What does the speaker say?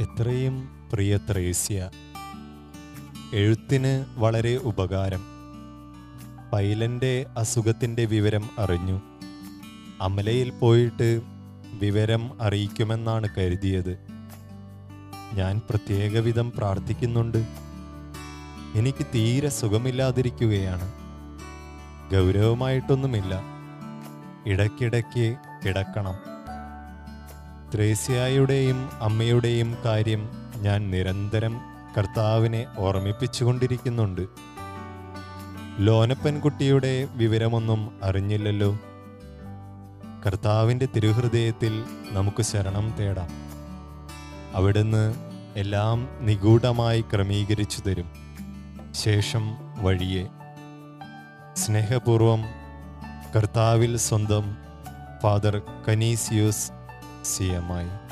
എത്രയും പ്രിയ ത്രേസ്യ എഴുത്തിന് വളരെ ഉപകാരം. പൈലന്റെ അസുഖത്തിന്റെ വിവരം അറിഞ്ഞു. അമലയിൽ പോയിട്ട് വിവരം അറിയിക്കുമെന്നാണ് കരുതിയത്. ഞാൻ പ്രത്യേകവിധം പ്രാർത്ഥിക്കുന്നുണ്ട്. എനിക്ക് തീരെ സുഖമില്ലാതിരിക്കുകയാണ്. ഗൗരവമായിട്ടൊന്നുമില്ല. ഇടയ്ക്കിടയ്ക്ക് കിടക്കണം. ത്രേസ്യായുടെയും അമ്മയുടെയും കാര്യം ഞാൻ നിരന്തരം കർത്താവിനെ ഓർമ്മിപ്പിച്ചുകൊണ്ടിരിക്കുന്നുണ്ട്. ലോനപ്പൻകുട്ടിയുടെ വിവരമൊന്നും അറിഞ്ഞില്ലല്ലോ. കർത്താവിന്റെ തിരുഹൃദയത്തിൽ നമുക്ക് ശരണം തേടാം. അവിടുന്ന് എല്ലാം നിഗൂഢമായി ക്രമീകരിച്ചു തരും. ശേഷം വഴിയെ. സ്നേഹപൂർവം കർത്താവിൽ സ്വന്തം ഫാദർ കനീസിയൂസ് CMI.